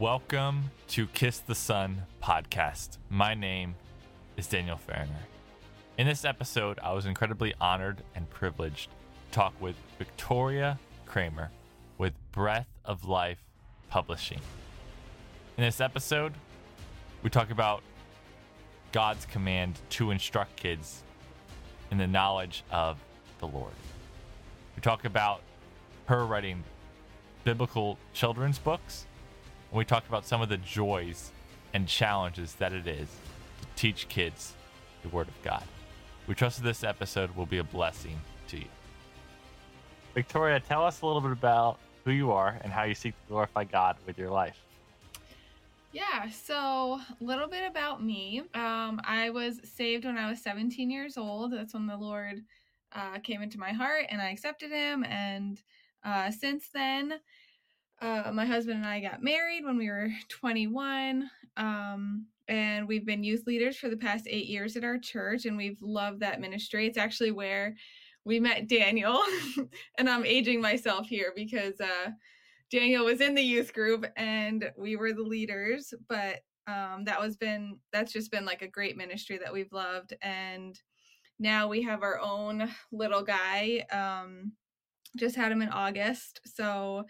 Welcome to Kiss the Son podcast. My name is Daniel Fariner. In this episode, I was incredibly honored and privileged to talk with Victoria Cramer with Breath of Life Publishing. In this episode, we talk about God's command to instruct kids in the knowledge of the Lord. We talk about her writing biblical children's books, and we talk about some of the joys and challenges that it is to teach kids the Word of God. We trust that this episode will be a blessing to you. Victoria, tell us a little bit about who you are and how you seek to glorify God with your life. Yeah, so a little bit about me. Um, I was saved when I was 17 years old. That's when the Lord uh, came into my heart and I accepted Him. And uh, since then, uh, my husband and I got married when we were 21. Um, and we've been youth leaders for the past eight years at our church, and we've loved that ministry. It's actually where we met Daniel, and I'm aging myself here because uh, Daniel was in the youth group and we were the leaders, but um, that was been that's just been like a great ministry that we've loved, and now we have our own little guy. Um, just had him in August, so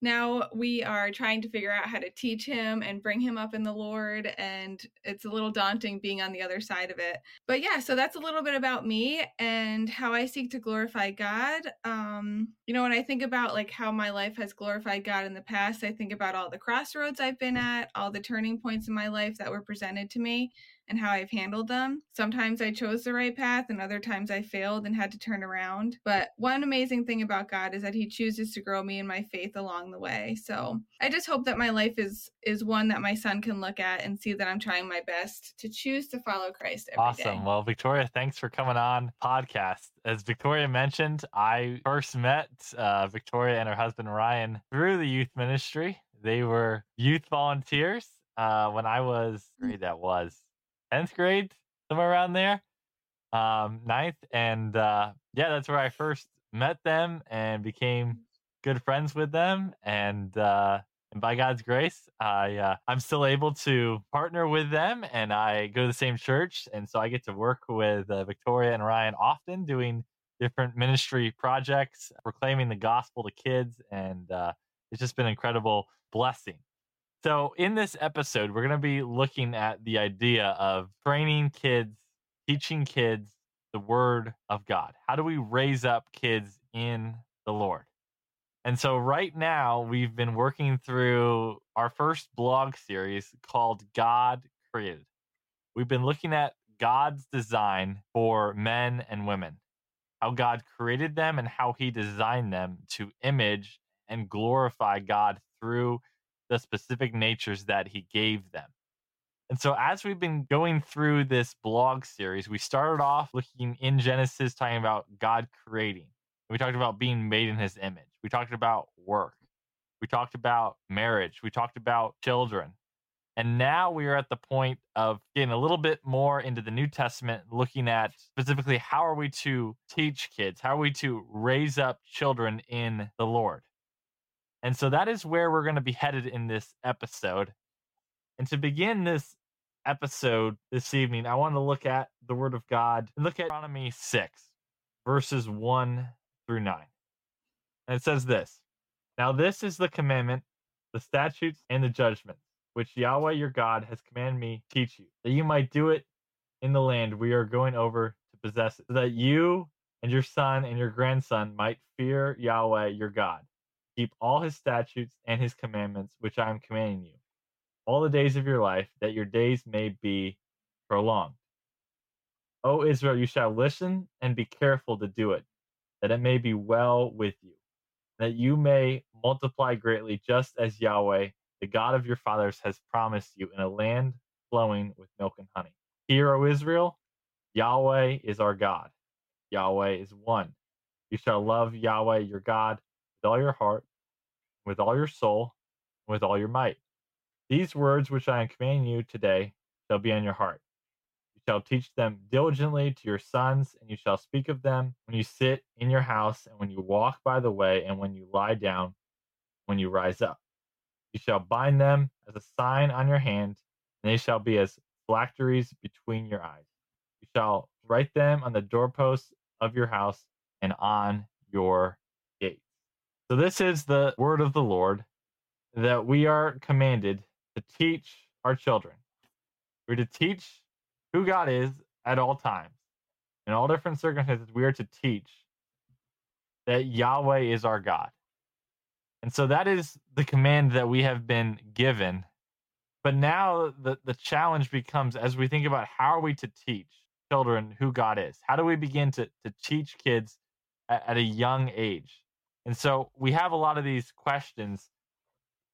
now we are trying to figure out how to teach him and bring him up in the Lord. And it's a little daunting being on the other side of it. But yeah, so that's a little bit about me and how I seek to glorify God. Um, you know, when I think about like how my life has glorified God in the past, I think about all the crossroads I've been at, all the turning points in my life that were presented to me and how I've handled them. Sometimes I chose the right path and other times I failed and had to turn around. But one amazing thing about God is that he chooses to grow me in my faith along the way. So I just hope that my life is is one that my son can look at and see that I'm trying my best to choose to follow Christ awesome. Day. Well, Victoria, thanks for coming on podcast. As Victoria mentioned, I first met uh, Victoria and her husband Ryan through the youth ministry. They were youth volunteers uh, when I was grade that was 10th grade, somewhere around there, um, ninth. And uh, yeah, that's where I first met them and became good friends with them. And, uh, and by God's grace, I uh, I'm still able to partner with them, and I go to the same church, and so I get to work with uh, Victoria and Ryan often, doing different ministry projects, proclaiming the gospel to kids, and uh, it's just been an incredible blessing. So, in this episode, we're going to be looking at the idea of training kids, teaching kids the word of God. How do we raise up kids in the Lord? And so, right now, we've been working through our first blog series called God Created. We've been looking at God's design for men and women, how God created them and how he designed them to image and glorify God through the specific natures that he gave them. And so, as we've been going through this blog series, we started off looking in Genesis, talking about God creating. We talked about being made in his image. We talked about work. We talked about marriage. We talked about children. And now we are at the point of getting a little bit more into the New Testament, looking at specifically how are we to teach kids? How are we to raise up children in the Lord? And so that is where we're going to be headed in this episode. And to begin this episode this evening, I want to look at the Word of God and look at Deuteronomy 6, verses 1 through 9. And it says this Now, this is the commandment, the statutes, and the judgments, which Yahweh your God has commanded me to teach you, that you might do it in the land we are going over to possess it, so that you and your son and your grandson might fear Yahweh your God keep all his statutes and his commandments, which I am commanding you, all the days of your life, that your days may be prolonged. O Israel, you shall listen and be careful to do it, that it may be well with you, that you may multiply greatly, just as Yahweh, the God of your fathers, has promised you in a land flowing with milk and honey. Hear, O Israel, Yahweh is our God. Yahweh is one. You shall love Yahweh your God with all your heart, with all your soul, with all your might. These words which I am commanding you today shall be on your heart. You shall teach them diligently to your sons, and you shall speak of them when you sit in your house, and when you walk by the way, and when you lie down, when you rise up. You shall bind them as a sign on your hand, and they shall be as phylacteries between your eyes. You shall write them on the doorposts of your house and on your. So, this is the word of the Lord that we are commanded to teach our children. We're to teach who God is at all times. In all different circumstances, we are to teach that Yahweh is our God. And so that is the command that we have been given. But now the, the challenge becomes as we think about how are we to teach children who God is? How do we begin to, to teach kids at, at a young age? And so we have a lot of these questions,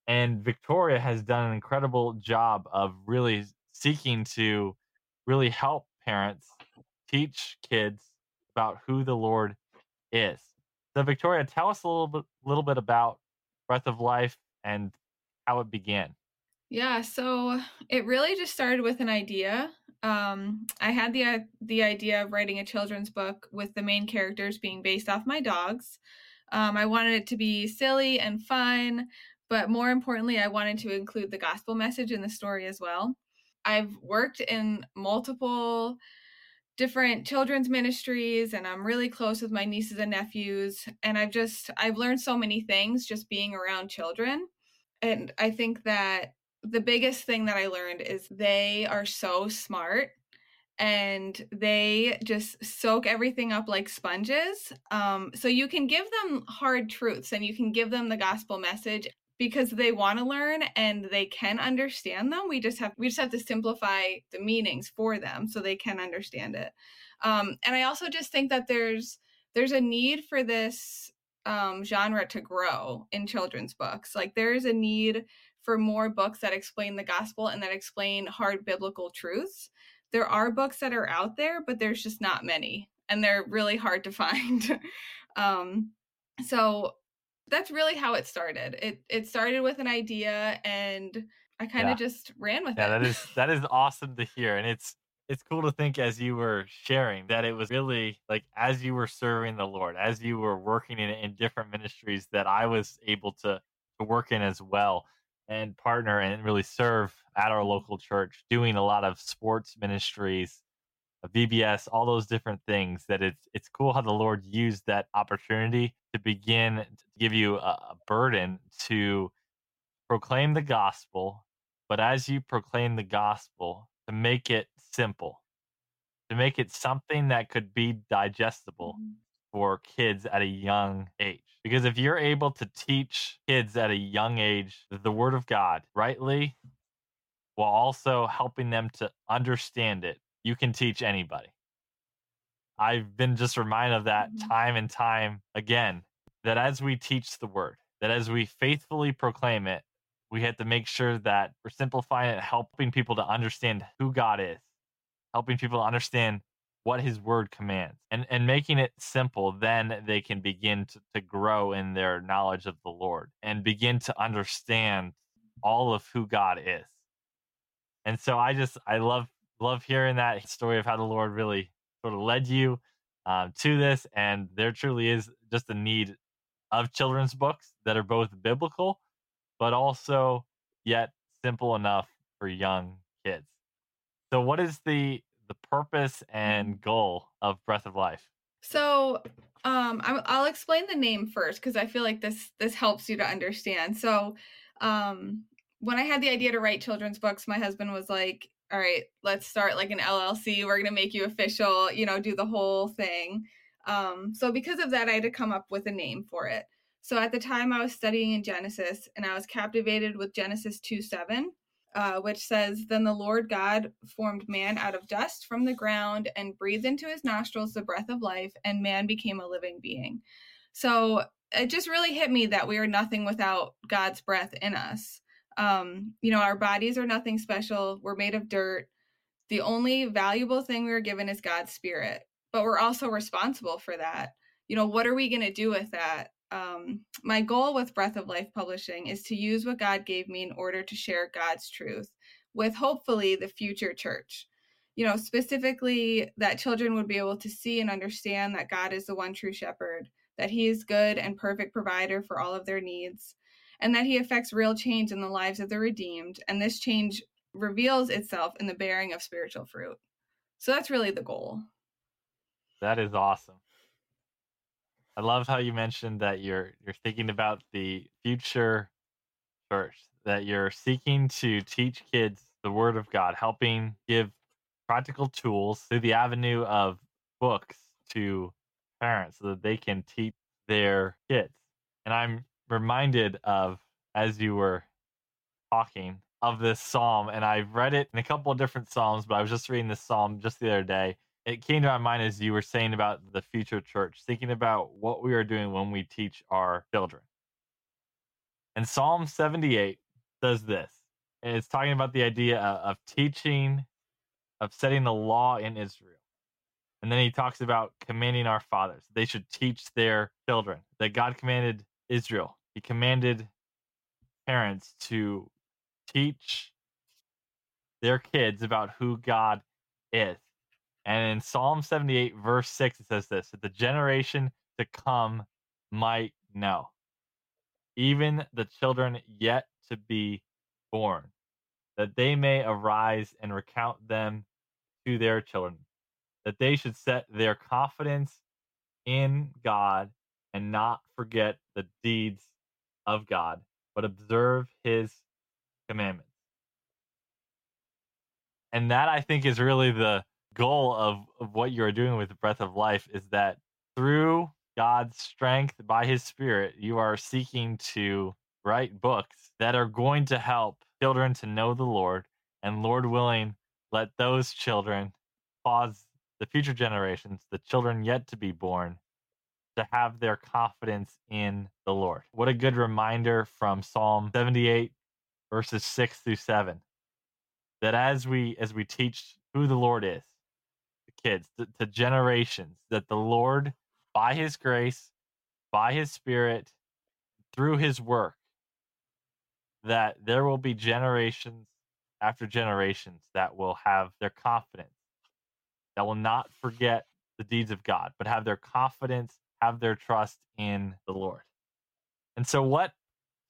and Victoria has done an incredible job of really seeking to really help parents teach kids about who the Lord is. So, Victoria, tell us a little bit, little bit about Breath of Life and how it began. Yeah, so it really just started with an idea. Um, I had the the idea of writing a children's book with the main characters being based off my dogs. Um, I wanted it to be silly and fun, but more importantly, I wanted to include the gospel message in the story as well. I've worked in multiple different children's ministries and I'm really close with my nieces and nephews and I've just I've learned so many things just being around children. And I think that the biggest thing that I learned is they are so smart and they just soak everything up like sponges. Um, so you can give them hard truths and you can give them the gospel message because they want to learn and they can understand them we just have we just have to simplify the meanings for them so they can understand it um, and i also just think that there's there's a need for this um, genre to grow in children's books like there's a need for more books that explain the gospel and that explain hard biblical truths there are books that are out there but there's just not many and they're really hard to find um, so that's really how it started. It it started with an idea and I kind of yeah. just ran with yeah, it. Yeah, that is that is awesome to hear. And it's it's cool to think as you were sharing that it was really like as you were serving the Lord, as you were working in in different ministries that I was able to to work in as well and partner and really serve at our local church, doing a lot of sports ministries VBS, all those different things. That it's it's cool how the Lord used that opportunity to begin to give you a, a burden to proclaim the gospel, but as you proclaim the gospel, to make it simple, to make it something that could be digestible mm-hmm. for kids at a young age. Because if you're able to teach kids at a young age the word of God rightly, while also helping them to understand it you can teach anybody. I've been just reminded of that mm-hmm. time and time again that as we teach the word, that as we faithfully proclaim it, we have to make sure that we're simplifying it, helping people to understand who God is, helping people to understand what his word commands and, and making it simple, then they can begin to, to grow in their knowledge of the Lord and begin to understand all of who God is. And so I just I love love hearing that story of how the Lord really sort of led you um, to this. And there truly is just a need of children's books that are both biblical, but also yet simple enough for young kids. So, what is the the purpose and goal of Breath of Life? So, um, i will explain the name first because I feel like this this helps you to understand. So, um, when I had the idea to write children's books, my husband was like, all right, let's start like an LLC. We're to make you official, you know, do the whole thing. Um, so because of that, I had to come up with a name for it. So at the time, I was studying in Genesis, and I was captivated with Genesis 2 7, uh, which says, Then the Lord God formed man out of dust from the ground and breathed into his nostrils the breath of life, and man became a living being. So it just really hit me that we are nothing without God's breath in us. Um, you know, our bodies are nothing special. We're made of dirt. The only valuable thing we were given is God's spirit, but we're also responsible for that. You know, what are we going to do with that? Um, my goal with Breath of Life Publishing is to use what God gave me in order to share God's truth with hopefully the future church. You know, specifically that children would be able to see and understand that God is the one true shepherd, that he is good and perfect provider for all of their needs, and that he affects real change in the lives of the redeemed. And this change reveals itself in the bearing of spiritual fruit. So that's really the goal. That is awesome. I love how you mentioned that you're you're thinking about the future church, that you're seeking to teach kids the word of God, helping give practical tools through the avenue of books to parents so that they can teach their kids. And I'm reminded of as you were talking of this psalm and I've read it in a couple of different psalms, but I was just reading this psalm just the other day it came to my mind as you were saying about the future church, thinking about what we are doing when we teach our children. And Psalm 78 does this. And it's talking about the idea of, teaching, of setting the law in Israel. And then he talks about commanding our fathers. They should teach their children that God commanded Israel. He commanded parents to teach their kids about who God is. And in Psalm 78, verse 6, it says this that the generation to come might know, even the children yet to be born, that they may arise and recount them to their children, that they should set their confidence in God and not forget the deeds of God, but observe his commandments. And that I think is really the goal of, of what you're doing with the breath of life is that through God's strength by his spirit, you are seeking to write books that are going to help children to know the Lord and Lord willing, let those children cause the future generations, the children yet to be born, to have their confidence in the Lord. What a good reminder from Psalm 78 verses 6 through 7 that as we as we teach who the Lord is kids to, to generations that the Lord, by His grace, by His Spirit, through His work, that there will be generations after generations that will have their confidence, that will not forget the deeds of God, but have their confidence, have their trust in the Lord. And so, what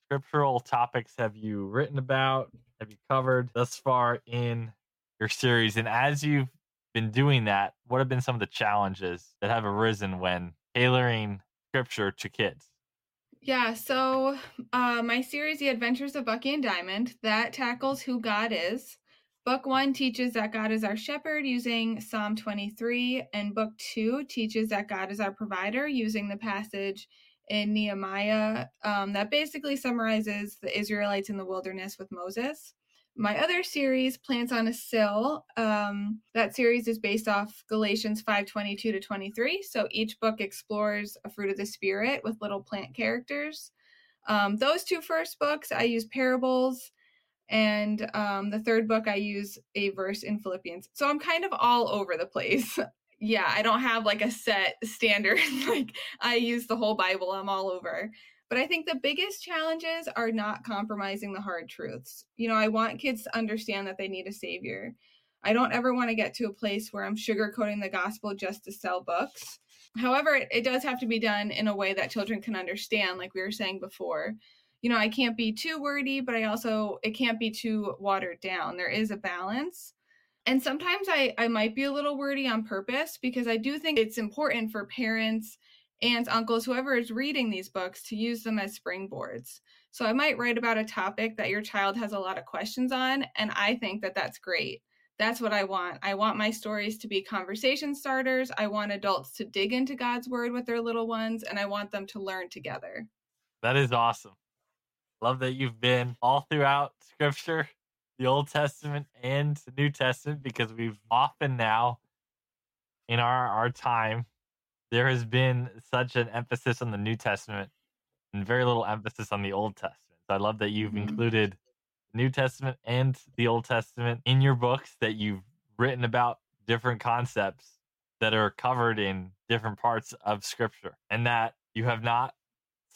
scriptural topics have you written about? Have you covered thus far in your series? And as you've been doing that, what have been some of the challenges that have arisen when tailoring scripture to kids? Yeah, so uh, my series, The Adventures of Bucky and Diamond, that tackles who God is. Book one teaches that God is our shepherd using Psalm 23, and book two teaches that God is our provider using the passage in Nehemiah um, that basically summarizes the Israelites in the wilderness with Moses my other series plants on a sill um, that series is based off galatians 5 22 to 23 so each book explores a fruit of the spirit with little plant characters. Um, those two first books i use parables and um, the third book i use a verse in philippians. So i'm kind of all over the place. Yeah i don't have like a set standard. Like i use the whole bible i'm all over but I think the biggest challenges are not compromising the hard truths. You know, I want kids to understand that they need a savior. I don't ever want to get to a place where I'm sugarcoating the gospel just to sell books. However, it, does have to be done in a way that children can understand, like we were saying before. You know, I can't be too wordy, but I also, it can't be too watered down. There is a balance. And sometimes I, I might be a little wordy on purpose because I do think it's important for parents aunts, uncles, whoever is reading these books to use them as springboards. So I might write about a topic that your child has a lot of questions on, and I think that that's great. That's what I want. I want my stories to be conversation starters. I want adults to dig into God's word with their little ones, and I want them to learn together. That is awesome. Love that you've been all throughout scripture, the Old Testament and the New Testament, because we've often now in our, our time there has been such an emphasis on the New Testament and very little emphasis on the Old Testament. So I love that you've mm-hmm. included New Testament and the Old Testament in your books that you've written about different concepts that are covered in different parts of scripture and that you have not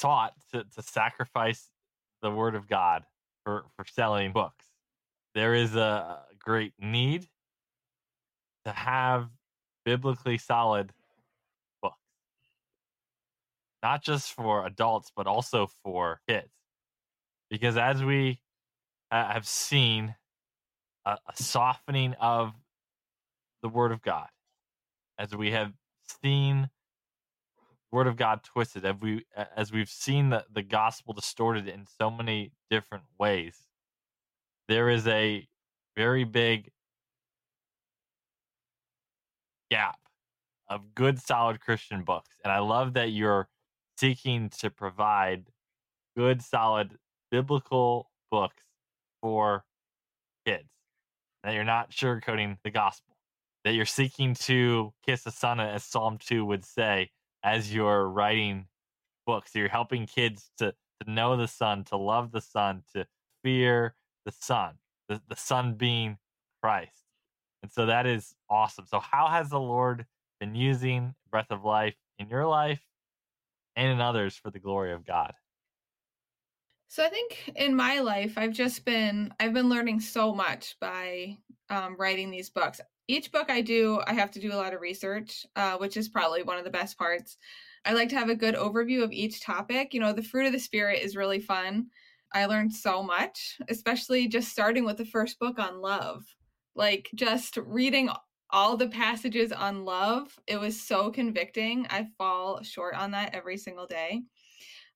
sought to, to sacrifice the word of God for, for selling books. There is a great need to have biblically solid not just for adults, but also for kids. because as we uh, have seen a, a softening of the Word of God, as we have seen Word of God twisted, as we as we've seen the, the gospel distorted in so many different ways, there is a very big gap of good, solid Christian books. And I love that you're seeking to provide good, solid biblical books for kids. That you're not sugarcoating the gospel. That you're seeking to kiss the son, as Psalm 2 would say, as you're writing books. You're helping kids to, to know the son, to love the son, to fear the son, the, the son being Christ. And so that is awesome. So, how has the Lord been using Breath of Life in your life and in others for the glory of God? So I think in my life, I've just been I've been learning so much by um, writing these books. Each book I do, I have to do a lot of research, uh, which is probably one of the best parts. I like to have a good overview of each topic. You know, the fruit of the spirit is really fun. I learned so much, especially just starting with the first book on love. Like just reading all the passages on love, it was so convicting. I fall short on that every single day.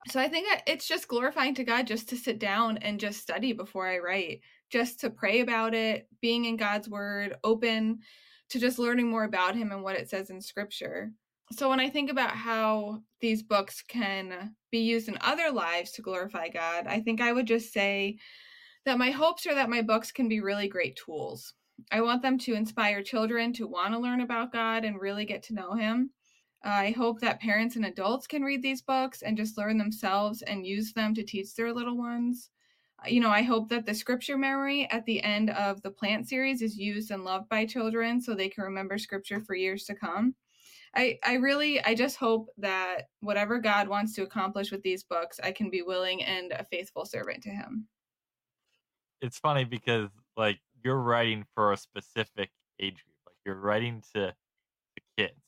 So I think uh, it's just glorifying to God just to sit down and just study before I write, just to pray about it, being in God's word, open to just learning more about him and what it says in scripture. So when I think about how these books can be used in other lives to glorify God, I think I would just say that my hopes are that my books can be really great tools. I want them to inspire children to want to learn about God and really get to know him. I hope that parents and adults can read these books and just learn themselves and use them to teach their little ones. Uh, you know, I hope that the scripture memory at the end of the plant series is used and loved by children so they can remember scripture for years to come. I, I really I just hope that whatever God wants to accomplish with these books, I can be willing and a faithful servant to him. It's funny because like you're writing for a specific age group. Like you're writing to the kids.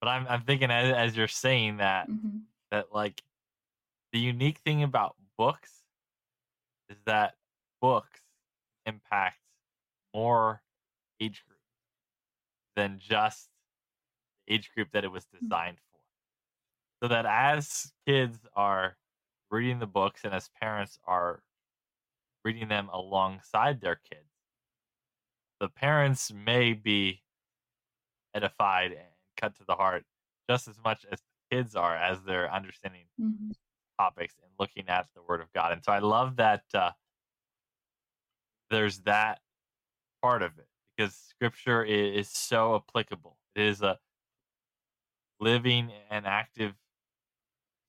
But I'm I'm thinking as, as you're saying that mm-hmm. that like the unique thing about books is that books impact more age groups than just the age group that it was mm. designed for. So that as kids are reading the books and as parents are reading them alongside their kids, the parents may be edified and cut to the heart just as much as the kids are as they're understanding mm-hmm. topics and looking at the Word of God. And so I love that uh, there's that part of it because Scripture is, is so applicable. It is a living and active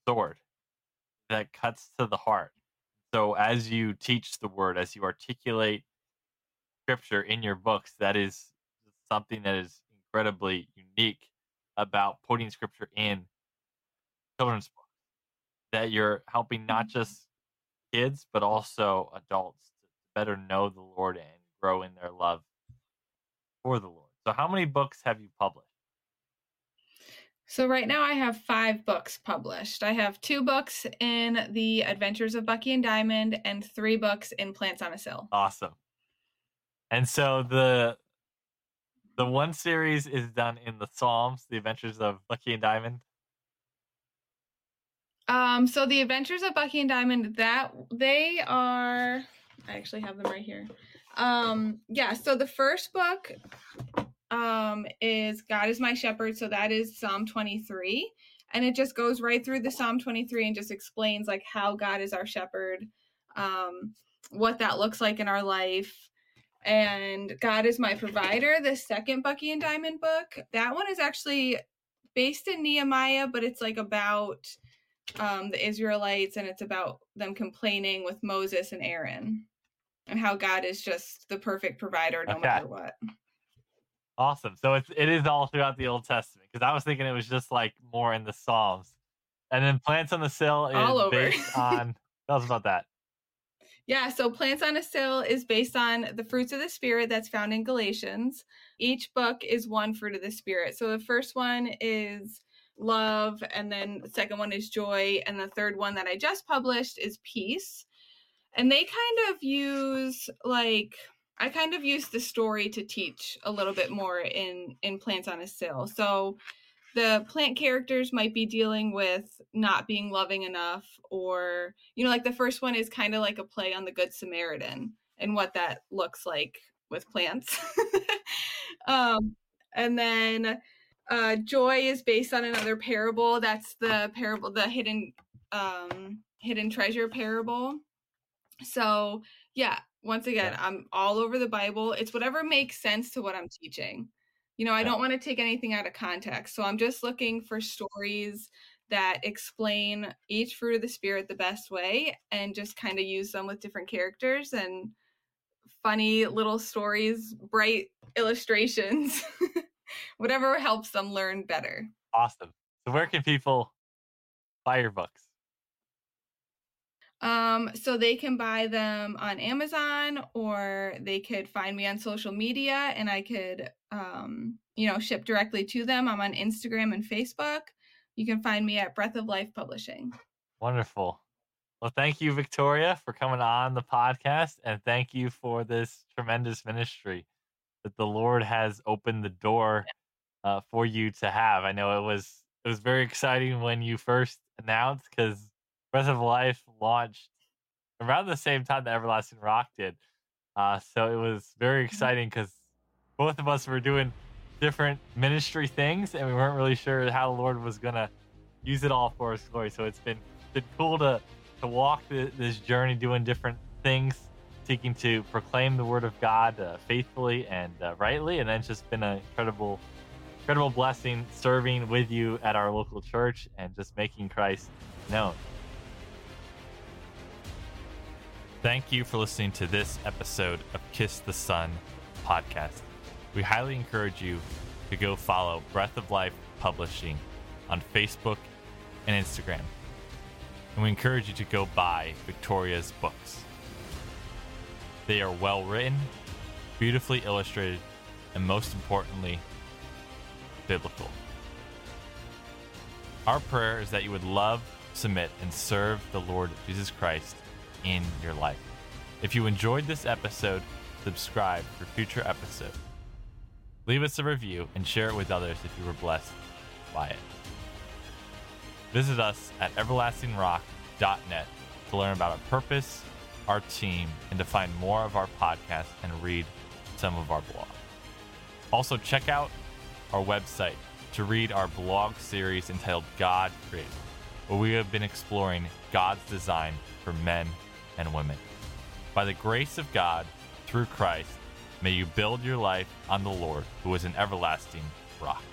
sword that cuts to the heart. So as you teach the word, as you articulate scripture in your books, that is something that is incredibly unique about putting scripture in children's books. That you're helping not mm-hmm. just kids, but also adults to better know the Lord and grow in their love for the Lord. So, how many books have you published? So right now I have five books published. I have two books in The Adventures of Bucky and Diamond and three books in Plants on a Sill. Awesome. And so the the one series is done in the Psalms, The Adventures of Bucky and Diamond. Um so The Adventures of Bucky and Diamond that they are I actually have them right here. Um yeah, so the first book um, is God is my shepherd. So that is Psalm 23. And it just goes right through the Psalm 23 and just explains like how God is our shepherd, um, what that looks like in our life. And God is my provider. The second Bucky and Diamond book, that one is actually based in Nehemiah, but it's like about um, the Israelites and it's about them complaining with Moses and Aaron and how God is just the perfect provider no okay. matter what. Awesome. So it's it is all throughout the Old Testament because I was thinking it was just like more in the Psalms, and then Plants on the Sill is all over. based on. Tell us about that. Yeah, so Plants on a Sill is based on the fruits of the Spirit that's found in Galatians. Each book is one fruit of the Spirit. So the first one is love, and then the second one is joy, and the third one that I just published is peace. and they kind of use like I kind of use the story to teach a little bit more in in Plants on a Sill. So the plant characters might be dealing with not being loving enough or you know like the first one is kind of like a play on the good samaritan and what that looks like with plants. Um, and then uh, joy is based on another parable. That's the parable the hidden um, hidden treasure parable. So yeah once again yeah. i'm all over the bible it's whatever makes sense to what i'm teaching you know, I don't want to take anything out of context. So I'm just looking for stories that explain each fruit of the spirit the best way and just kind of use them with different characters and funny little stories, bright illustrations, whatever helps them learn better. Awesome. So where can people buy your books? Um, so they can buy them on Amazon or they could find me on social media and I could, um, you know, ship directly to them. I'm on Instagram and Facebook. You can find me at Breath of Life Publishing. Wonderful. Well, thank you, Victoria, for coming on the podcast, and thank you for this tremendous ministry that the Lord has opened the door uh, for you to have. I know it was it was very exciting when you first announced because Breath of Life launched around the same time that Everlasting Rock did. Uh, so it was very mm-hmm. exciting because both of us were doing different ministry things and we weren't really sure how the Lord was going to use it all for his glory. So it's been, been cool to, to walk the, this journey doing different things, seeking to proclaim the word of God uh, faithfully and uh, rightly. And then it's just been an incredible, incredible blessing serving with you at our local church and just making Christ known. Thank you for listening to this episode of Kiss the Son podcast. We highly encourage you to go follow Breath of Life Publishing on Facebook and Instagram. And we encourage you to go buy Victoria's books. They are well written, beautifully illustrated, and most importantly, biblical. Our prayer is that you would love, submit, and serve the Lord Jesus Christ in your life. If you enjoyed this episode, subscribe for future episodes. Leave us a review and share it with others if you were blessed by it. Visit us at everlastingrock.net to learn about our purpose, our team, and to find more of our podcasts and read some of our blogs. Also, check out our website to read our blog series entitled God Created, where we have been exploring God's design for men and women. By the grace of God, through Christ, may you build your life on the Lord, who is an everlasting rock.